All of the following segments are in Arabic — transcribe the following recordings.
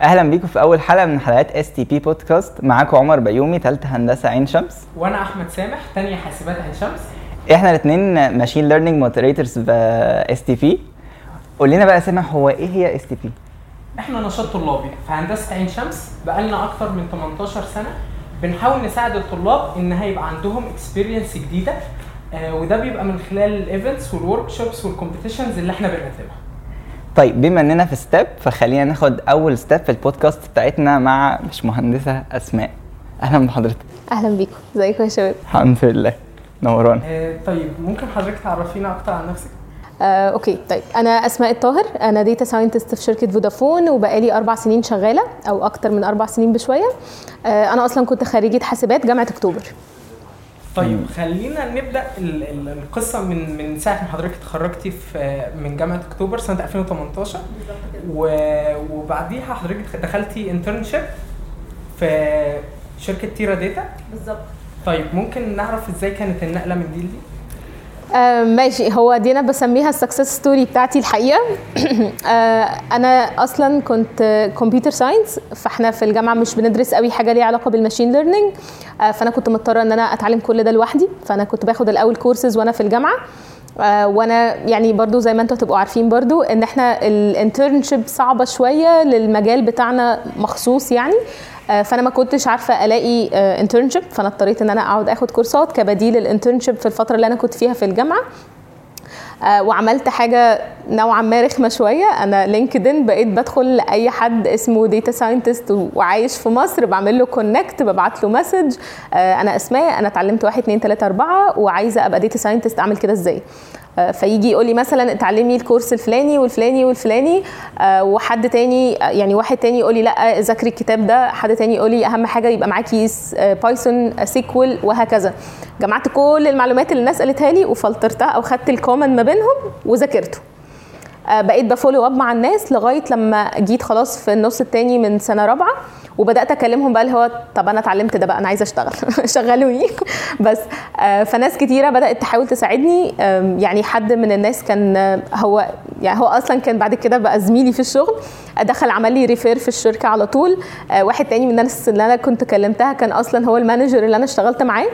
أهلا بيكم في أول حلقة من حلقات STP بودكاست معاكم عمر بيومي ثالثه هندسة عين شمس. وأنا أحمد سامح تانية حاسبات عين شمس. إحنا الاثنين machine learning moderators في STP قول لنا بقى سامح هو إيه هي STP إحنا نشاط طلابي في هندسة عين شمس. بقالنا أكتر من 18 سنة بنحاول نساعد الطلاب إن هيبقى عندهم experience جديدة آه وده بيبقى من خلال ال events وال workshops وال competitions اللي إحنا بنقدمها. طيب بما إننا في STP فخلينا ناخد أول step في البودكاست بتاعتنا مع الباشمهندسة أسماء. أهلا بحضرتك. أهلا بيكم. إزيكم يا شباب؟ الحمد لله. منورانا آه طيب ممكن حضرتك تعرفينا أكتر عن نفسك؟ آه، okay. طيب أنا أسماء الطاهر. أنا data scientist في شركة فودافون وبقالي أربع سنين شغالة أو أكتر من أربع سنين بشوية. آه، أنا أصلا كنت خريجة حاسبات جامعة أكتوبر. طيب خلينا نبدأ ال- ال- القصة من من ساعة ما حضرتك اتخرجتي في من جامعة أكتوبر سنة 2018 و- وبعديها حضرتك دخلتي internship في شركة تيرا داتا. بالظبط. طيب ممكن نعرف إزاي كانت النقلة من دي لدي؟ آه ماشي. هو دي أنا بسميها ال success story بتاعتي الحقيقة. آه أنا أصلا كنت computer science فإحنا في الجامعة مش بندرس قوي حاجة ليها علاقة بال machine learning آه فأنا كنت مضطرة إن أنا أتعلم كل ده لوحدي. فأنا كنت باخد الأول كورسز وأنا في الجامعة. وأنا يعني برضو زي ما أنتم هتبقوا عارفين برضو إن إحنا ال internship صعبة شوية للمجال بتاعنا مخصوص يعني. فأنا ما كنتش عارفة ألاقي internship فأنا اضطريت إن أنا أقعد آخد كورسات كبديل ال internship في الفترة اللي أنا كنت فيها في الجامعة. آه، وعملت حاجة نوعا ما رخمة شوية. أنا LinkedIn بقيت بدخل لأي حد اسمه data scientist وعايش في مصر بعمل له connect ببعت له message أنا أسماء أنا اتعلمت واحد اتنين تلاتة أربعة وعايزة أبقى data scientist أعمل كده إزاي؟ آه، فيجي يقول لي مثلا اتعلمي الكورس الفلاني والفلاني والفلاني آه، وحد تاني آه، يعني واحد تاني يقول لي لا ذاكري الكتاب ده. حد تاني يقول لي أهم حاجة يبقى معاكي Python SQL وهكذا. جمعت كل المعلومات اللي الناس قالتها لي وفلترتها أو خدت ال common ما بينهم وذاكرته. آه، بقيت ب follow up مع الناس لغاية لما جيت خلاص في النص التاني من سنة رابعة وبدأت أكلمهم بقى اللي هو طب أنا اتعلمت ده بقى أنا عايزة أشتغل. شغلوني. بس آه، فناس كتيرة بدأت تحاول تساعدني. يعني حد من الناس كان آه، هو يعني هو أصلا كان بعد كده بقى زميلي في الشغل آه، دخل عمل لي refer في الشركة على طول. آه، واحد تاني من الناس اللي أنا كنت كلمتها كان أصلا هو ال manager اللي أنا اشتغلت معاه.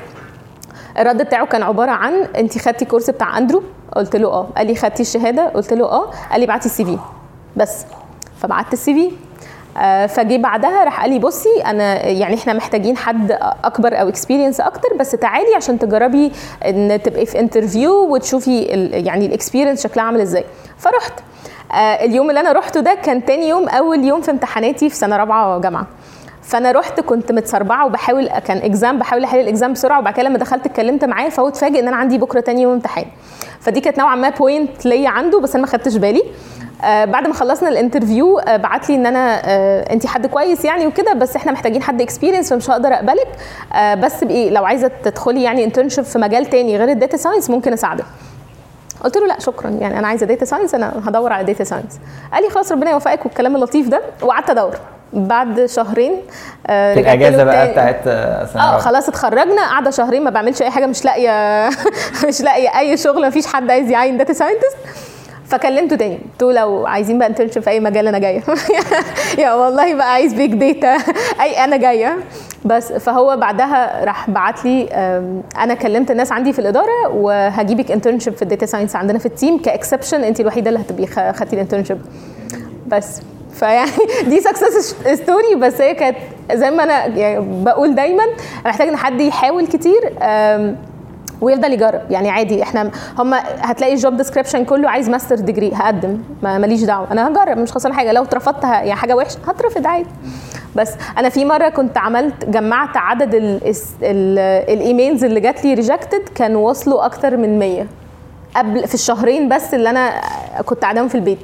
الرد بتاعه كان عبارة عن انت خدتي كورس بتاع أندرو قلت له آه. قال لي خدتي الشهادة قلت له آه. قال لي ابعتي ال CV. بس. فبعت ال CV. آه، فجي بعدها راح قال لي بصي أنا يعني إحنا محتاجين حد أكبر أو experience أكتر بس تعالي عشان تجربي إن تبقي في interview وتشوفي يعني ال experience شكلها عامل إزاي. فرحت آه، اليوم اللي أنا رحته ده كان تاني يوم أول يوم في امتحاناتي في سنة رابعة جامعة. فانا رحت كنت متسربعه وبحاول كان exam بحاول احل ال exam بسرعة وبعد كده لما دخلت اتكلمت معاه فهو اتفاجئ إن أنا عندي بكرة تاني يوم امتحان. فدي كانت نوعا ما point ليا عنده بس أنا ما خدتش بالي. آه بعد ما خلصنا ال interview آه بعت لي إن أنا آه انت حد كويس يعني وكده بس إحنا محتاجين حد experience فمش هقدر أقبلك. آه بس بإيه لو عايزة تدخلي يعني internship في مجال تاني غير ال data science ممكن أساعدك. قلت له لا شكرا. يعني أنا عايزة data science أنا هدور على data science قال لي خلاص ربنا يوفقك والكلام اللطيف ده وقعدت أدور. بعد شهرين آه في الأجازة بقى. بتاعت آه، آه رابعة. خلاص اتخرجنا قاعدة شهرين ما بعملش أي حاجة مش لاقية مش لاقية أي شغل ما فيش حد عايز يعين data scientist فكلمته تاني قلت له لو عايزين بقى internship في أي مجال أنا جاية. إن شاالله بقى عايز big data أي أنا جاية. بس فهو بعدها راح بعت لي أنا كلمت الناس عندي في الإدارة وهجيبك internship في ال data science عندنا في ال team ك exception انت الوحيدة اللي هتبقي خدتي ال internship بس. فيعني دي success story بس هي كانت زي ما أنا يعني بقول دايما أنا محتاج إن حد يحاول كتير ويفضل يجرب. يعني عادي إحنا هم هتلاقي ال job description كله عايز master degree هقدم ما ماليش دعوة. أنا هجرب مش خسران حاجة. لو اترفضت يعني حاجة وحشة هترفض عادي. بس أنا في مرة كنت عملت جمعت عدد ال ال ال emails اللي جات لي rejected كانوا وصلوا أكتر من 100 قبل في الشهرين بس اللي أنا كنت قاعداهم في البيت.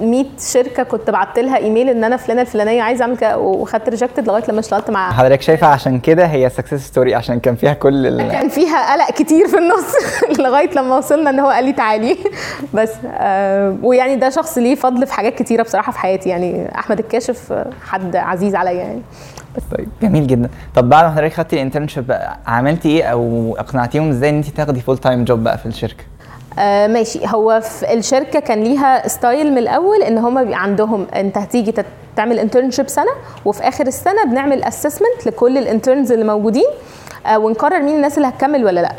100 شركة كنت بعت لها إيميل إن أنا فلانة الفلانية عايزة أعمل كده وخدت rejected لغاية لما اشتغلت مع حضرتك شايفة عشان كده هي success story عشان كان فيها كل ال... كان فيها قلق كتير في النص لغاية لما وصلنا إن هو قال لي تعالي. بس آه ويعني ده شخص ليه فضل في حاجات كتيرة بصراحة في حياتي يعني أحمد الكاشف آه، حد عزيز عليا يعني. طيب جميل جدا. طب بعد ما حضرتك خدتي ال internship عملتي إيه أو أقنعتيهم إزاي إن انت تاخدي full time job بقى في الشركة؟ آه ماشي. هو في الشركة كان ليها style من الأول إن هم بيبقى عندهم أنت هتيجي بتعمل internship سنة وفي آخر السنة بنعمل assessment لكل ال interns اللي موجودين آه، ونقرر مين الناس اللي هتكمل ولا لأ.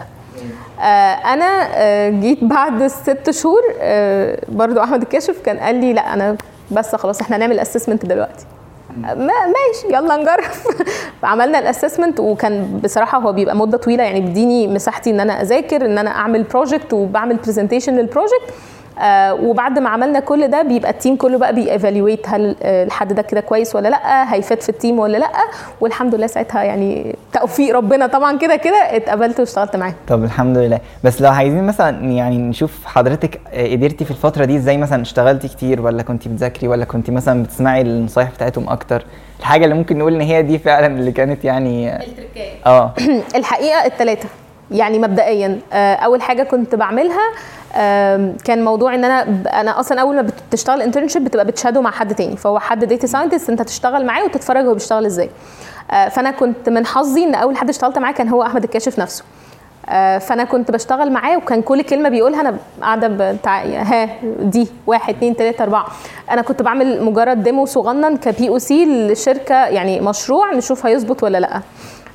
آه، أنا آه، جيت بعد ست شهور آه، برضو أحمد الكاشف كان قال لي لأ أنا بس خلاص إحنا هنعمل assessment دلوقتي. ما ماشي يلا نجرب. فعملنا ال assessment وكان بصراحة هو بيبقى مدة طويلة يعني بيديني مساحتي إن أنا أذاكر إن أنا أعمل project وبعمل presentation لل project وبعد ما عملنا كل ده بيبقى ال team كله بقى بي evaluate هل آه الحد ده كده كويس ولا لأ هيفيد في ال team ولا لأ والحمد لله ساعتها يعني توفيق ربنا طبعا كده كده اتقبلت واشتغلت معاه طب الحمد لله. بس لو عايزين مثلا يعني نشوف حضرتك آه، قدرتي في الفترة دي إزاي مثلا اشتغلتي كتير ولا كنت بتذاكري ولا كنت مثلا بتسمعي النصايح بتاعتهم أكتر؟ الحاجة اللي ممكن نقول إن هي دي فعلا اللي كانت يعني آه الحقيقة التلاتة يعني مبدئيا آه، أول حاجة كنت بعملها كان موضوع إن أنا أنا أصلا أول ما بتشتغل internship بتبقى بت shadow مع حد تاني فهو حد data scientist أنت تشتغل معاه وتتفرج هو بيشتغل إزاي. آه، فأنا كنت من حظي إن أول حد اشتغلت معاه كان هو أحمد الكاشف نفسه. آه، فأنا كنت بشتغل معاه وكان كل كلمة بيقولها أنا قاعدة ها دي واحد اتنين تلاتة أربعة. أنا كنت بعمل مجرد demo صغنن ك POC لشركة يعني مشروع نشوف هيظبط ولا لأ.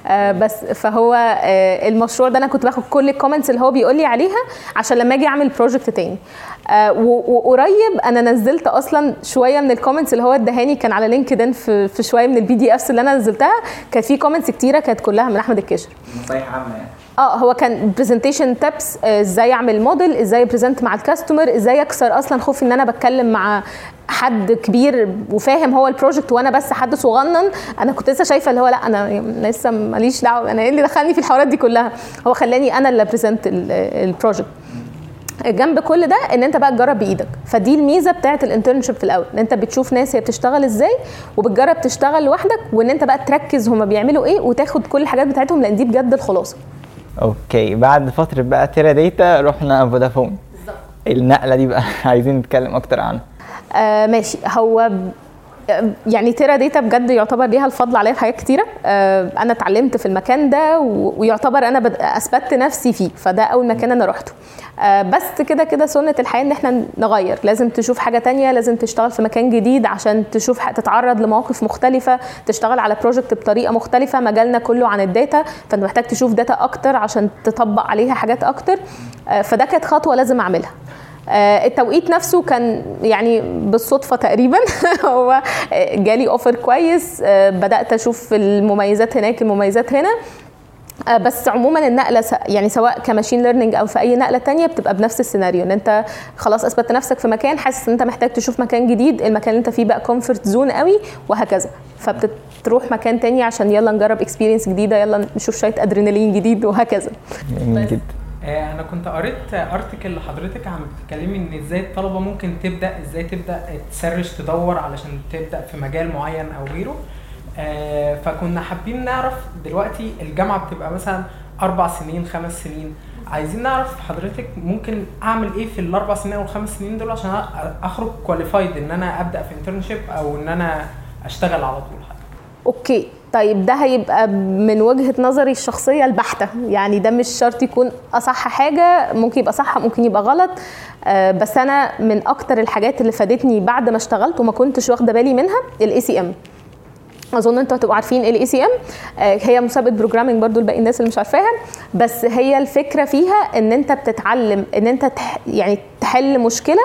آه بس فهو آه المشروع ده أنا كنت باخد كل ال comments اللي هو بيقول لي عليها عشان لما أجي أعمل project تاني. آه وقريب أنا نزلت أصلا شوية من ال comments اللي هو ادهاني كان على لينكدين في في شوية من ال PDFs اللي أنا نزلتها كان في comments كتيرة كانت كلها من أحمد الكاشف نصايح عامة يعني. آه هو كان presentation tips إزاي اعمل موديل إزاي present مع ال customer إزاي أكسر أصلا خوفي ان أنا بتكلم مع حد كبير وفاهم هو ال project وأنا بس حد صغنن. أنا كنت لسه شايفة اللي هو لا أنا لسه ماليش دعوة أنا إيه اللي دخلني في الحوارات دي كلها؟ هو خلاني أنا اللي present ال project جنب كل ده ان انت بقى تجرب بإيدك. فدي الميزة بتاعت ال internship في الأول ان انت بتشوف ناس هي بتشتغل إزاي وبتجرب تشتغل لوحدك وان انت بقى تركز هما بيعملوا إيه وتاخد كل الحاجات بتاعتهم لأن دي بجد الخلاصة. okay بعد فترة بقى Teradata رحنا فودافون. بالظبط. النقلة دي بقى عايزين نتكلم أكتر عنها. آه ماشي. هو يعني Teradata بجد يعتبر ليها الفضل عليا في حاجات كتيرة. آه أنا اتعلمت في المكان ده ويعتبر أنا أثبتت نفسي فيه فده أول مكان أنا رحته آه بس كده كده سنة الحياة إن إحنا نغير. لازم تشوف حاجة تانية لازم تشتغل في مكان جديد عشان تشوف تتعرض لمواقف مختلفة تشتغل على project بطريقة مختلفة مجالنا كله عن ال data فأنت محتاج تشوف data أكتر عشان تطبق عليها حاجات أكتر. آه فده كانت خطوة لازم أعملها. التوقيت نفسه كان يعني بالصدفة تقريبا. هو آه، جالي offer كويس. آه، بدأت أشوف المميزات هناك المميزات هنا. آه، بس عموما النقلة يعني سواء ك machine learning أو في أي نقلة تانية بتبقى بنفس السيناريو إن أنت خلاص اثبتت نفسك في مكان حاسس إن أنت محتاج تشوف مكان جديد المكان اللي أنت فيه بقى comfort zone قوي وهكذا. فبتروح مكان تاني عشان يلا نجرب experience جديدة يلا نشوف شوية ادرينالين جديد وهكذا. جميل جدا. آه، أنا كنت قريت article لحضرتك عم بتتكلمي إن إزاي الطلبة ممكن تبدأ إزاي تبدأ ت search تدور علشان تبدأ في مجال معين أو غيره. آه، فكنا حابين نعرف دلوقتي الجامعة بتبقى مثلا أربع سنين خمس سنين. عايزين نعرف حضرتك ممكن أعمل إيه في الأربع سنين أو الخمس سنين دول عشان أخرج qualified إن أنا أبدأ في internship أو إن أنا أشتغل على طول. حتى okay. طيب ده هيبقى من وجهة نظري الشخصية البحتة. يعني ده مش شرط يكون أصح حاجة ممكن يبقى صح ممكن يبقى غلط. آه، بس أنا من أكتر الحاجات اللي فادتني بعد ما اشتغلت وما كنتش واخدة بالي منها ال ICM أظن أنتوا هتبقوا عارفين ال ICM هي مسابقة programming برضو لباقي الناس اللي مش عارفاها. بس هي الفكرة فيها إن أنت بتتعلم إن أنت تح يعني تحل مشكلة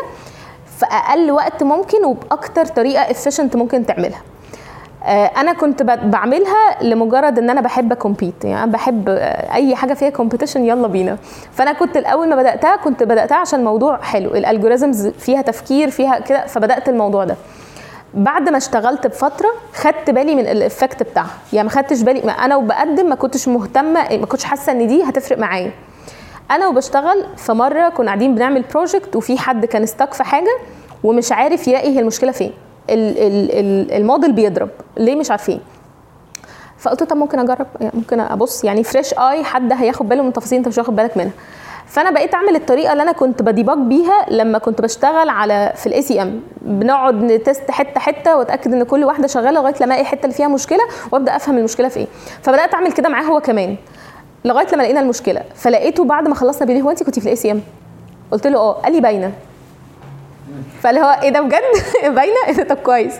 في أقل وقت ممكن وبأكتر طريقة efficient ممكن تعملها. آه، أنا كنت بعملها لمجرد إن أنا بحب a compete يعني أنا بحب آه، أي حاجة فيها competition يلا بينا. فأنا كنت الأول ما بدأتها كنت بدأتها عشان موضوع حلو. ال algorithms فيها تفكير فيها كده فبدأت الموضوع ده. بعد ما اشتغلت بفترة خدت بالي من ال effect بتاعها. يعني ما خدتش بالي ما أنا وبقدم ما كنتش مهتمة ما كنتش حاسة إن دي هتفرق معايا. أنا وبشتغل في مرة كنا قاعدين بنعمل project وفي حد كان stuck في حاجة ومش عارف يلاقي هي المشكلة فين. الموديل بيضرب. ليه مش عارفين؟ فقلت طب ممكن أجرب؟ ممكن أبص. يعني fresh eye حد هياخد باله من تفاصيل أنت مش واخد بالك منها. فأنا بقيت أعمل الطريقة اللي أنا كنت ب debug بيها لما كنت بشتغل على في ال ICM بنقعد ن test حتة حتة وأتأكد إن كل واحدة شغالة لغاية لما ألاقي الحته اللي فيها مشكلة وأبدأ أفهم المشكلة في إيه. فبدأت أعمل كده معاه هو كمان. لغاية لما لقينا المشكلة. فلقيته بعد ما خلصنا لي هو انت كنت في ال ICM قلت له آه. قال لي باينة. فاللي هو إيه ده بجد؟ باينة؟ إيه طب كويس.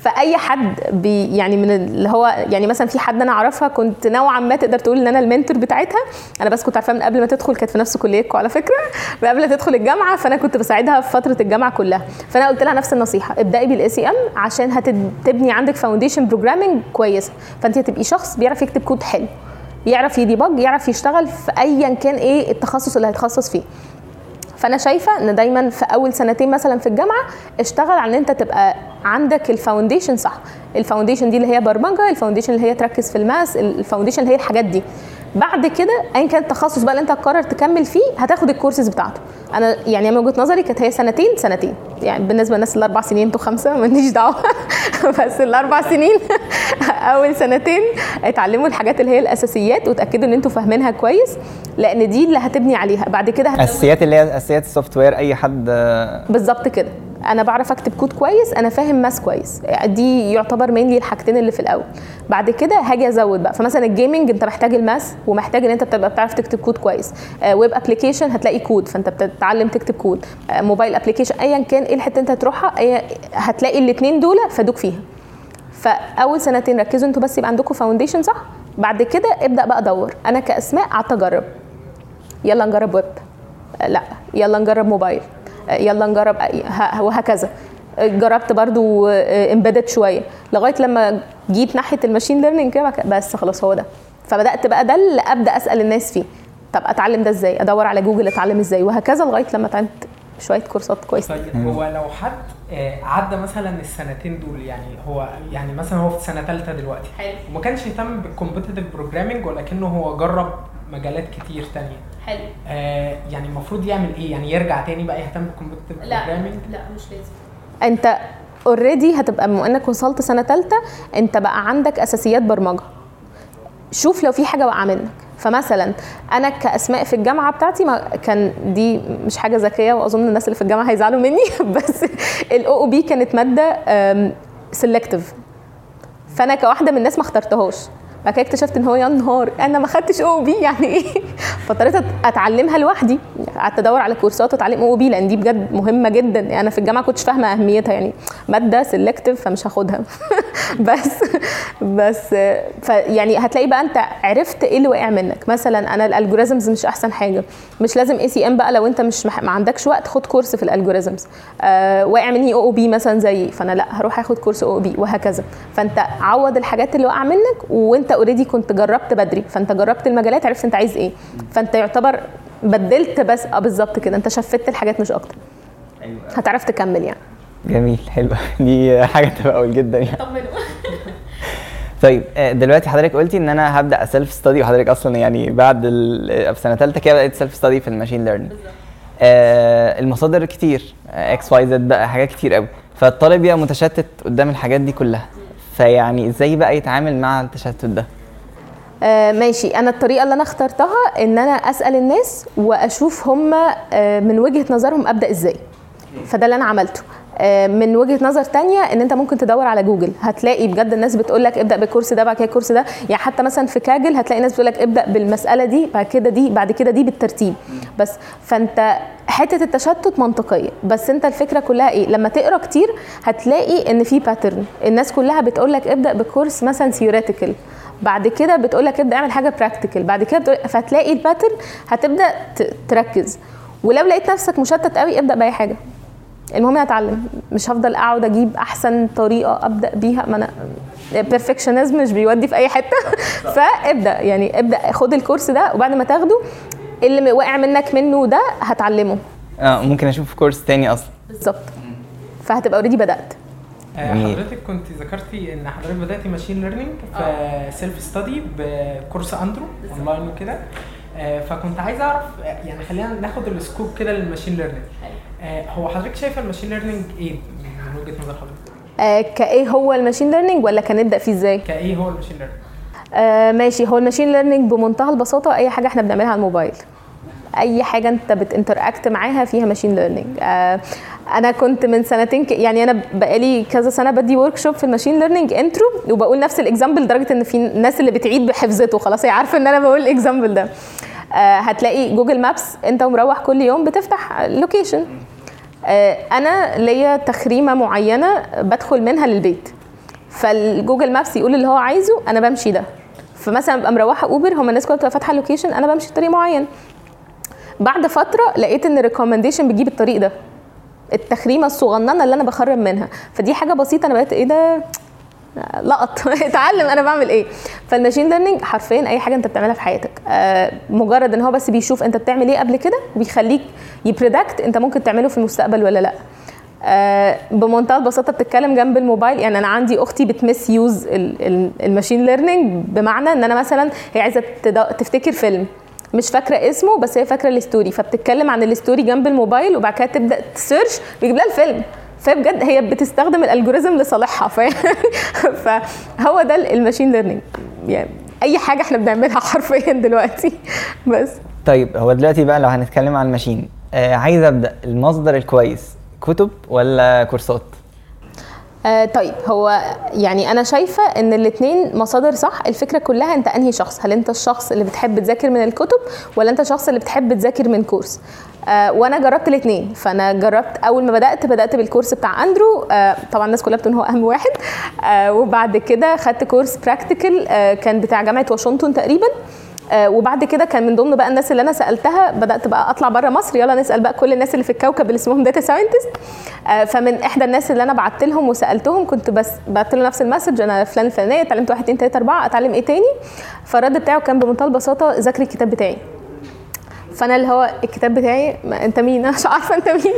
فأي حد بي يعني من اللي هو يعني مثلا في حد أنا أعرفها كنت نوعا ما تقدر تقول إن أنا ال mentor بتاعتها. أنا بس كنت عارفاها من قبل ما تدخل كانت في نفس كليتكم على فكرة. من قبل ما تدخل الجامعة فأنا كنت بساعدها في فترة الجامعة كلها. فأنا قلت لها نفس النصيحة ابدأي بال ICM عشان هتبني عندك foundation programming كويسة. فأنت هتبقي شخص بيعرف يكتب كود حلو يعرف ي debug يعرف يشتغل في ايا كان إيه التخصص اللي هيتخصص فيه. فأنا شايفة إن دايما في أول سنتين مثلا في الجامعة اشتغل على إن أنت تبقى عندك ال foundation صح. ال foundation دي اللي هي برمجة ال foundation اللي هي تركز في ال math ال foundation اللي هي الحاجات دي. بعد كده ايا كان التخصص بقى اللي أنت هتقرر تكمل فيه هتاخد الكورسز بتاعته. أنا يعني من وجهة نظري كانت هي سنتين سنتين. يعني بالنسبة للناس الأربع سنين أنتوا خمسة ماليش دعوة. بس الأربع سنين أول سنتين اتعلموا الحاجات اللي هي الأساسيات وتأكدوا إن أنتوا فاهمينها كويس لأن دي اللي هتبني عليها. بعد كده أساسيات اللي هي أساسيات ال software أي حد بالظبط كده. أنا بعرف اكتب كود كويس أنا فاهم math كويس. دي يعتبر mainly الحاجتين اللي في الأول. بعد كده هاجي أزود بقى. فمثلا ال gaming انت محتاج ال math ومحتاج ان انت تبقى بتعرف تكتب كود كويس. web application هتلاقي كود فانت بتتعلم تكتب كود. آه، mobile application ايا كان إيه الحتة انت هتروحها هتلاقي الاثنين دول فادوك فيها. فأول سنتين ركزوا أنتوا بس يبقى عندكم foundation صح؟ بعد كده ابدأ بقى دور. أنا كأسماء قعدت أجرب. يلا نجرب ويب. آه، لا. يلا نجرب موبايل آه، يلا نجرب وهكذا آه، جربت برضو embedded شوية. لغاية لما جيت ناحية ال machine learning كده بس خلاص هو ده. فبدأت بقى ده اللي أبدأ أسأل الناس فيه. طب أتعلم ده إزاي؟ أدور على جوجل أتعلم إزاي؟ وهكذا لغاية لما اتعلمت شوية كورسات كويسة. طيب هو لو حد آه، عدى مثلا السنتين دول يعني هو يعني مثلا هو في سنة ثالثه دلوقتي حلو. وما كانش يهتم بال competitive programming ولكنه هو جرب مجالات كتير تانية. حلو. آه يعني المفروض يعمل إيه؟ يعني يرجع تاني بقى يهتم بال competitive programming لا مش لازم. أنت already هتبقى بما أنك وصلت سنة ثالثه أنت بقى عندك أساسيات برمجة. شوف لو في حاجة واقعة منك. فمثلا أنا كأسماء في الجامعة بتاعتي ما كان دي مش حاجة ذكية وأظن الناس اللي في الجامعة هيزعلوا مني بس ال OOP كانت مادة selective فأنا كواحدة من الناس ما اخترتهاش. بعد كده اكتشفت إن هو يا نهار أنا ما خدتش OOP يعني إيه؟ فاضطريت أتعلمها لوحدي. قعدت أدور على كورسات وأتعلم OOP لأن دي بجد مهمة جدا. يعني أنا في الجامعة كنتش فاهمة أهميتها يعني مادة selective فمش هاخدها. بس بس فيعني هتلاقي بقى أنت عرفت إيه اللي واقع منك. مثلا أنا ال algorithms مش أحسن حاجة. مش لازم ICM بقى لو أنت مش ما عندكش وقت خد course في ال algorithms آه واقع مني أو OOP مثلا زيي فأنا لأ هروح آخد course OOP وهكذا. فأنت عوض الحاجات اللي واقعة منك وأنت already كنت جربت بدري فانت جربت المجالات عرفت انت عايز إيه. فانت يعتبر بدلت بس آه بالظبط كده. انت شفت الحاجات مش أكتر. هتعرف تكمل يعني. جميل حلو. دي حاجة تبقى أول جدا يعني. طيب آه، دلوقتي حضرتك قلتي إن أنا هبدأ self study وحضرتك أصلا يعني بعد ال- في سنة ثالثه كده بدات self study في ال machine learning آه المصادر كتير X Y Z بقى حاجات كتير قوي فالطالب بيبقى متشتت قدام الحاجات دي كلها. فيعني إزاي بقى يتعامل مع التشتت ده؟ آه ماشي. أنا الطريقة اللي أنا اخترتها إن أنا أسأل الناس وأشوف هم آه من وجهة نظرهم أبدأ إزاي. فده اللي أنا عملته. من وجهة نظر تانية إن أنت ممكن تدور على جوجل. هتلاقي بجد الناس بتقول لك ابدأ بالكورس ده بعد كده الكورس ده. يعني حتى مثلا في Kaggle هتلاقي ناس بتقول لك ابدأ بالمسألة دي بعد كده دي بعد كده دي بالترتيب. بس فأنت حتة التشتت منطقية. بس أنت الفكرة كلها إيه؟ لما تقرأ كتير هتلاقي إن في pattern الناس كلها بتقول لك ابدأ بكورس مثلا theoretical بعد كده بتقول لك ابدأ اعمل حاجة practical بعد كده بتقول فهتلاقي ال pattern هتبدأ تركز. ولو لقيت نفسك مشتت قوي ابدأ بأي حاجة. المهم اتعلم مش هفضل اقعد أجيب احسن طريقة ابدأ بيها. ما ال perfectionism مش بيودي في اي حتة. فابدأ. يعني ابدأ خد الكورس ده وبعد ما تاخده اللي واقع منك منه ده هتعلمه. آه ممكن أشوف كورس تاني أصلا. بالظبط. فهتبقى already بدأت. آه،. حضرتك كنت ذكرتي ان حضرتك بدأتي machine learning في self study بكورس اندرو اونلاين وكده. آه، فكنت عايز اعرف آه، يعني خلينا ناخد ال scope كده لل machine learning هو حضرتك شايفة ال machine learning إيه؟ من وجهة نظر حضرتك؟ آه كإيه هو ال machine learning ولا كنبدأ فيه إزاي؟ كإيه هو ال machine learning؟ آه ماشي. هو ال machine learning بمنتهى البساطة أي حاجة إحنا بنعملها على الموبايل. أي حاجة أنت بت interact معاها فيها machine learning آه أنا كنت من سنتين ك... يعني أنا بقالي كذا سنة بدي workshop في ال machine learning intro وبقول نفس ال example لدرجه إن في ناس اللي بتعيد بحفظته. خلاص هي عارفة إن أنا بقول ال example ده. آه هتلاقي Google Maps أنت ومروح كل يوم بتفتح location آه، أنا ليا تخريمة معينة بدخل منها للبيت. فال Google Maps يقول اللي هو عايزه أنا بمشي ده. فمثلا أبقى مروحة أوبر هم الناس كلها بتبقى فاتحة ال location أنا بمشي طريق معين. بعد فترة لقيت إن ال recommendation بتجيب الطريق ده. التخريمة الصغننة اللي أنا بخرم منها. فدي حاجة بسيطة أنا بقيت إيه ده؟ لقط. اتعلم أنا بعمل إيه. فال machine learning حرفيا أي حاجة أنت بتعملها في حياتك. آه مجرد إن هو بس بيشوف أنت بتعمل إيه قبل كده وبيخليك ي predict أنت ممكن تعمله في المستقبل ولا لأ. آه بمنتهى البساطة بتتكلم جنب الموبايل. يعني أنا عندي أختي بت misuse ال machine learning بمعنى إن أنا مثلا هي عايزة تفتكر فيلم. مش فاكرة اسمه بس هي فاكرة ال story فبتتكلم عن ال story جنب الموبايل وبعد كده تبدأ ت search بيجيب لها الفيلم. فهي بجد هي بتستخدم ال algorithm لصالحها. فهو ده ال machine learning يعني أي حاجة إحنا بنعملها حرفيا دلوقتي. بس. طيب هو دلوقتي بقى لو هنتكلم عن الماشين آه عايز أبدأ المصدر الكويس كتب ولا كورسات؟ آه طيب هو يعني أنا شايفة إن الاثنين مصادر صح. الفكرة كلها أنت أنهي شخص؟ هل أنت الشخص اللي بتحب تذاكر من الكتب ولا أنت الشخص اللي بتحب تذاكر من كورس؟ آه وأنا جربت الاثنين فأنا جربت أول ما بدأت بدأت بالكورس بتاع أندرو. آه طبعا الناس كلها بتقول هو أهم واحد. آه وبعد كده خدت كورس practical آه كان بتاع جامعة واشنطن تقريبا. آه وبعد كده كان من ضمن بقى الناس اللي أنا سألتها بدأت بقى أطلع بره مصر يلا نسأل بقى كل الناس اللي في الكوكب اللي اسمهم data scientist آه فمن إحدى الناس اللي أنا بعت لهم وسألتهم كنت بس بعت له نفس ال message أنا فلان الفلانية اتعلمت 1 2 3 4 أتعلم إيه تاني؟ فالرد بتاعه كان بمنتهى البساطة ذاكري الكتاب بتاعي. فأنا اللي هو الكتاب بتاعي ما أنت مين؟ أنا مش عارفة أنت مين.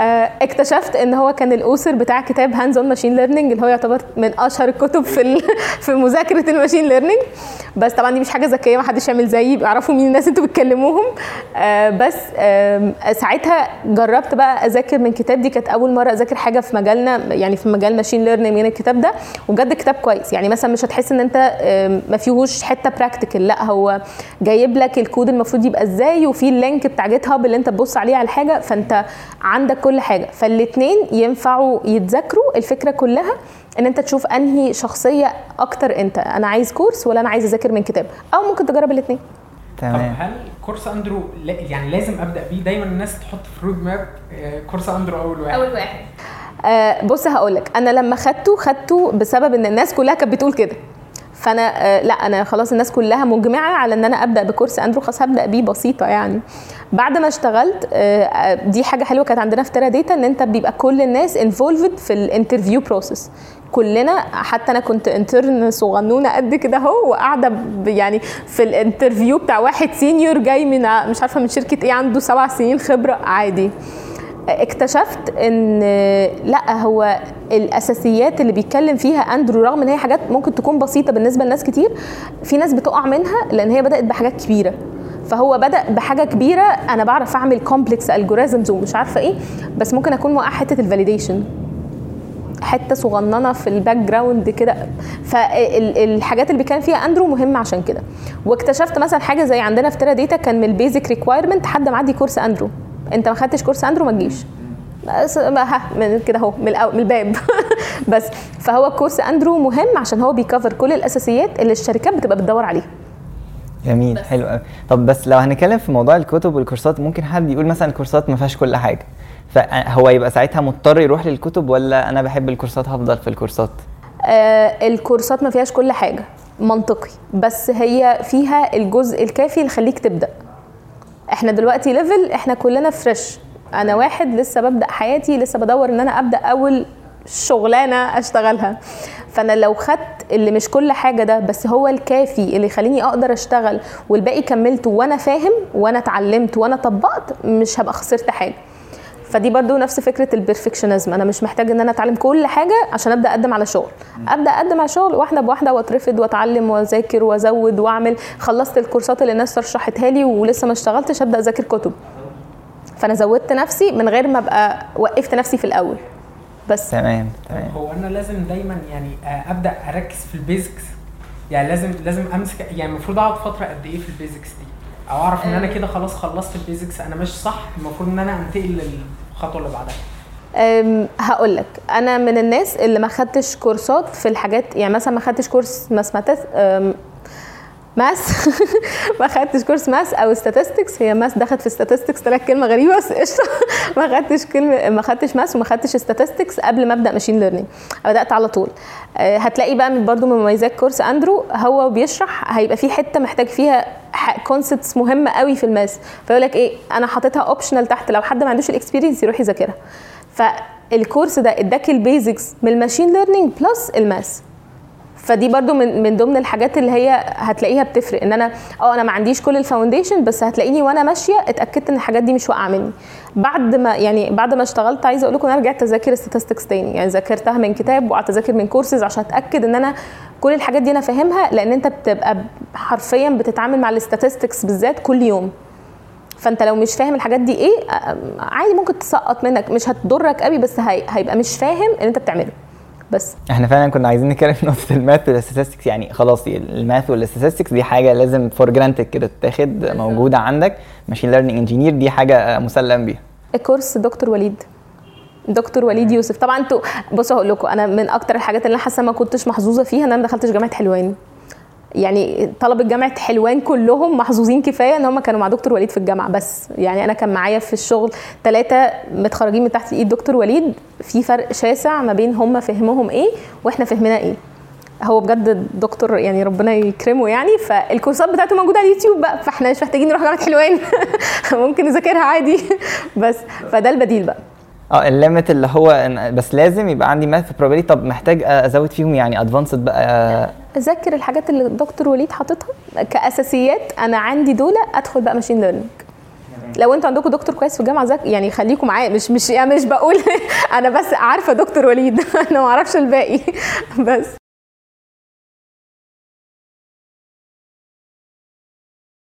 آه اكتشفت إن هو كان ال author بتاع كتاب Hands-On Machine Learning اللي هو يعتبر من أشهر الكتب في. في مذاكرة ال machine learning بس طبعا دي مش حاجة ذكية ما حدش يعمل زيي بيعرفوا مين الناس أنتوا بتكلموهم. آه بس ساعتها جربت بقى أذاكر من كتاب دي كانت أول مرة أذاكر حاجة في مجالنا يعني في مجال machine learning من الكتاب ده. وبجد كتاب كويس. يعني مثلا مش هتحس إن أنت ما فيهوش حتة practical لأ هو جايب لك الكود المفروض يبقى إزاي وفي ال link بتاع GitHub اللي انت تبص عليه على الحاجة فانت عندك كل حاجة. فالاثنين ينفعوا يتذاكروا الفكرة كلها إن انت تشوف أنهي شخصية أكتر أنت أنا عايز كورس ولا أنا عايز أذاكر من كتاب أو ممكن تجرب الاثنين طب تمام. هل كورس أندرو لا- يعني لازم أبدأ بيه؟ دايما الناس تحط في roadmap آه، كورس أندرو أول واحد. واحد. آه بص هقول لك أنا لما خدته خدته بسبب إن الناس كلها كانت بتقول كده. فانا آه لا أنا خلاص الناس كلها مجمعة على ان أنا أبدأ بكورس اندرو خلاص هبدأ بيه بسيطة يعني. بعد ما اشتغلت آه آه، دي حاجة حلوة كانت عندنا في Tera إن أنت بيبقى كل الناس involved في ال interview process كلنا حتى أنا كنت intern صغنونة قد كده أهو وقاعدة يعني في ال interview بتاع واحد senior جاي من مش عارفة من شركة إيه عنده سبع سنين خبرة عادي. اكتشفت إن لأ هو الأساسيات اللي بيتكلم فيها أندرو رغم إن هي حاجات ممكن تكون بسيطة بالنسبة لناس كتير في ناس بتقع منها لأن هي بدأت بحاجات كبيرة. فهو بدأ بحاجة كبيرة أنا بعرف أعمل complex algorithms ومش عارفة إيه بس ممكن أكون موقع حتة ال validation حتة صغننة في ال background كده فالحاجات اللي بيتكلم فيها أندرو مهمة عشان كده. واكتشفت مثلا حاجة زي عندنا في Teradata كان من ال basic requirement حد معدي كورس أندرو. انت ما خدتش كورس اندرو ما تجيش. ها من كده اهو من, الأو- من الباب. بس فهو كورس اندرو مهم عشان هو بي cover كل الأساسيات اللي الشركات بتبقى بتدور عليها. جميل حلو قوي طب بس لو هنتكلم في موضوع الكتب والكورسات ممكن حد يقول مثلا الكورسات ما فيهاش كل حاجة فهو يبقى ساعتها مضطر يروح للكتب ولا أنا بحب الكورسات هفضل في الكورسات؟ آه الكورسات ما فيهاش كل حاجة منطقي. بس هي فيها الجزء الكافي اللي يخليك تبدأ. إحنا دلوقتي level إحنا كلنا fresh أنا واحد لسه ببدأ حياتي لسه بدور ان أنا أبدأ أول شغلانة أشتغلها. فأنا لو خدت اللي مش كل حاجة ده بس هو الكافي اللي يخليني أقدر أشتغل والباقي كملته وأنا فاهم وأنا اتعلمت وأنا طبقت مش هبقى خسرت حاجة. فدي برضو نفس فكرة البرفكشنزم أنا مش محتاج إن أنا أتعلم كل حاجة عشان أبدأ أقدم على شغل. أبدأ أقدم على شغل واحدة بواحدة وأترفض وأتعلم وأذاكر وأزود وأعمل. خلصت الكورسات اللي الناس رشحتها لي ولسه ما اشتغلتش أبدأ أذاكر كتب. فأنا زودت نفسي من غير ما أبقى وقفت نفسي في الأول. بس. تمام تمام. هو أنا لازم دايما يعني أبدأ أركز في البيزكس يعني لازم لازم أمسك يعني المفروض أقعد فترة قد إيه في ال basics دي؟ أو أعرف إن أنا كده خلاص خلصت ال basics أنا مش صح المفروض إن أنا أنتقل للخطوة اللي بعدها. هقول لك أنا من الناس اللي ما خدتش كورسات في الحاجات يعني مثلا ما خدتش كورس mathematic math. ما خدتش كورس math أو statistics. هي math دخلت في statistics طلعت كلمة غريبة بس قشطة. ما خدتش كلمة ما خدتش math وما خدتش statistics قبل ما أبدأ machine learning بدأت على طول. آه، هتلاقي بقى برضو من مميزات course أندرو. هو بيشرح هيبقى في حتة محتاج فيها concepts مهمه قوي في ال math. فيقول لك إيه أنا حاططها optional تحت. لو حد ما عندوش ال experience يروح يذاكرها. فال course ده اداك ال basics من ال machine learning plus ال math. فدي برضو من من ضمن الحاجات اللي هي هتلاقيها بتفرق إن أنا آه أنا ما عنديش كل ال foundation بس هتلاقيني وأنا ماشية اتأكدت إن الحاجات دي مش واقعة مني. بعد ما يعني بعد ما اشتغلت عايزة أقول لكم أنا رجعت أذاكر statistics تاني يعني ذاكرتها من كتاب وقعدت أذاكر من كورسز عشان أتأكد إن أنا كل الحاجات دي أنا فاهمها لأن أنت بتبقى حرفيا بتتعامل مع ال statistics بالذات كل يوم. فأنت لو مش فاهم الحاجات دي إيه آه، عادي ممكن تسقط منك مش هتضرك قوي بس هي هيبقى مش فاهم اللي أنت بتعمله. بس. إحنا فعلا كنا عايزين نتكلم في نقطة ال math وال statistics يعني خلاص ال math وال statistics دي حاجة لازم for granted كده تتاخد موجودة عندك. machine learning engineer دي حاجة مسلم بيها. ال course دكتور وليد. دكتور وليد يوسف. طبعا أنتوا بصوا هقول لكم أنا من أكتر الحاجات اللي أنا حاسة ما كنتش محظوظة فيها إن أنا دخلتش جامعة حلوان يعني طلبة جامعه حلوان كلهم محظوظين كفاية إن هم كانوا مع دكتور وليد في الجامعة بس. يعني أنا كان معايا في الشغل ثلاثة متخرجين من تحت ايد دكتور وليد. في فرق شاسع ما بين هم فهمهم إيه وإحنا فهمنا إيه. هو بجد دكتور يعني ربنا يكرمه يعني. فالكورسات بتاعته موجودة على اليوتيوب بقى فإحنا مش محتاجين نروح جامعة حلوان. ممكن نذاكرها عادي. بس فده البديل بقى. آه ال limit اللي هو بس لازم يبقى عندي math probability. طب محتاج أزود فيهم يعني advanced بقى؟ أذاكر الحاجات اللي الدكتور وليد حاططها كأساسيات. أنا عندي دول أدخل بقى machine learning لو أنتوا عندكم دكتور كويس في الجامعة ذاك يعني خليكم معاه مش مش يعني مش بقول أنا بس عارفة دكتور وليد. أنا ما أعرفش الباقي. بس.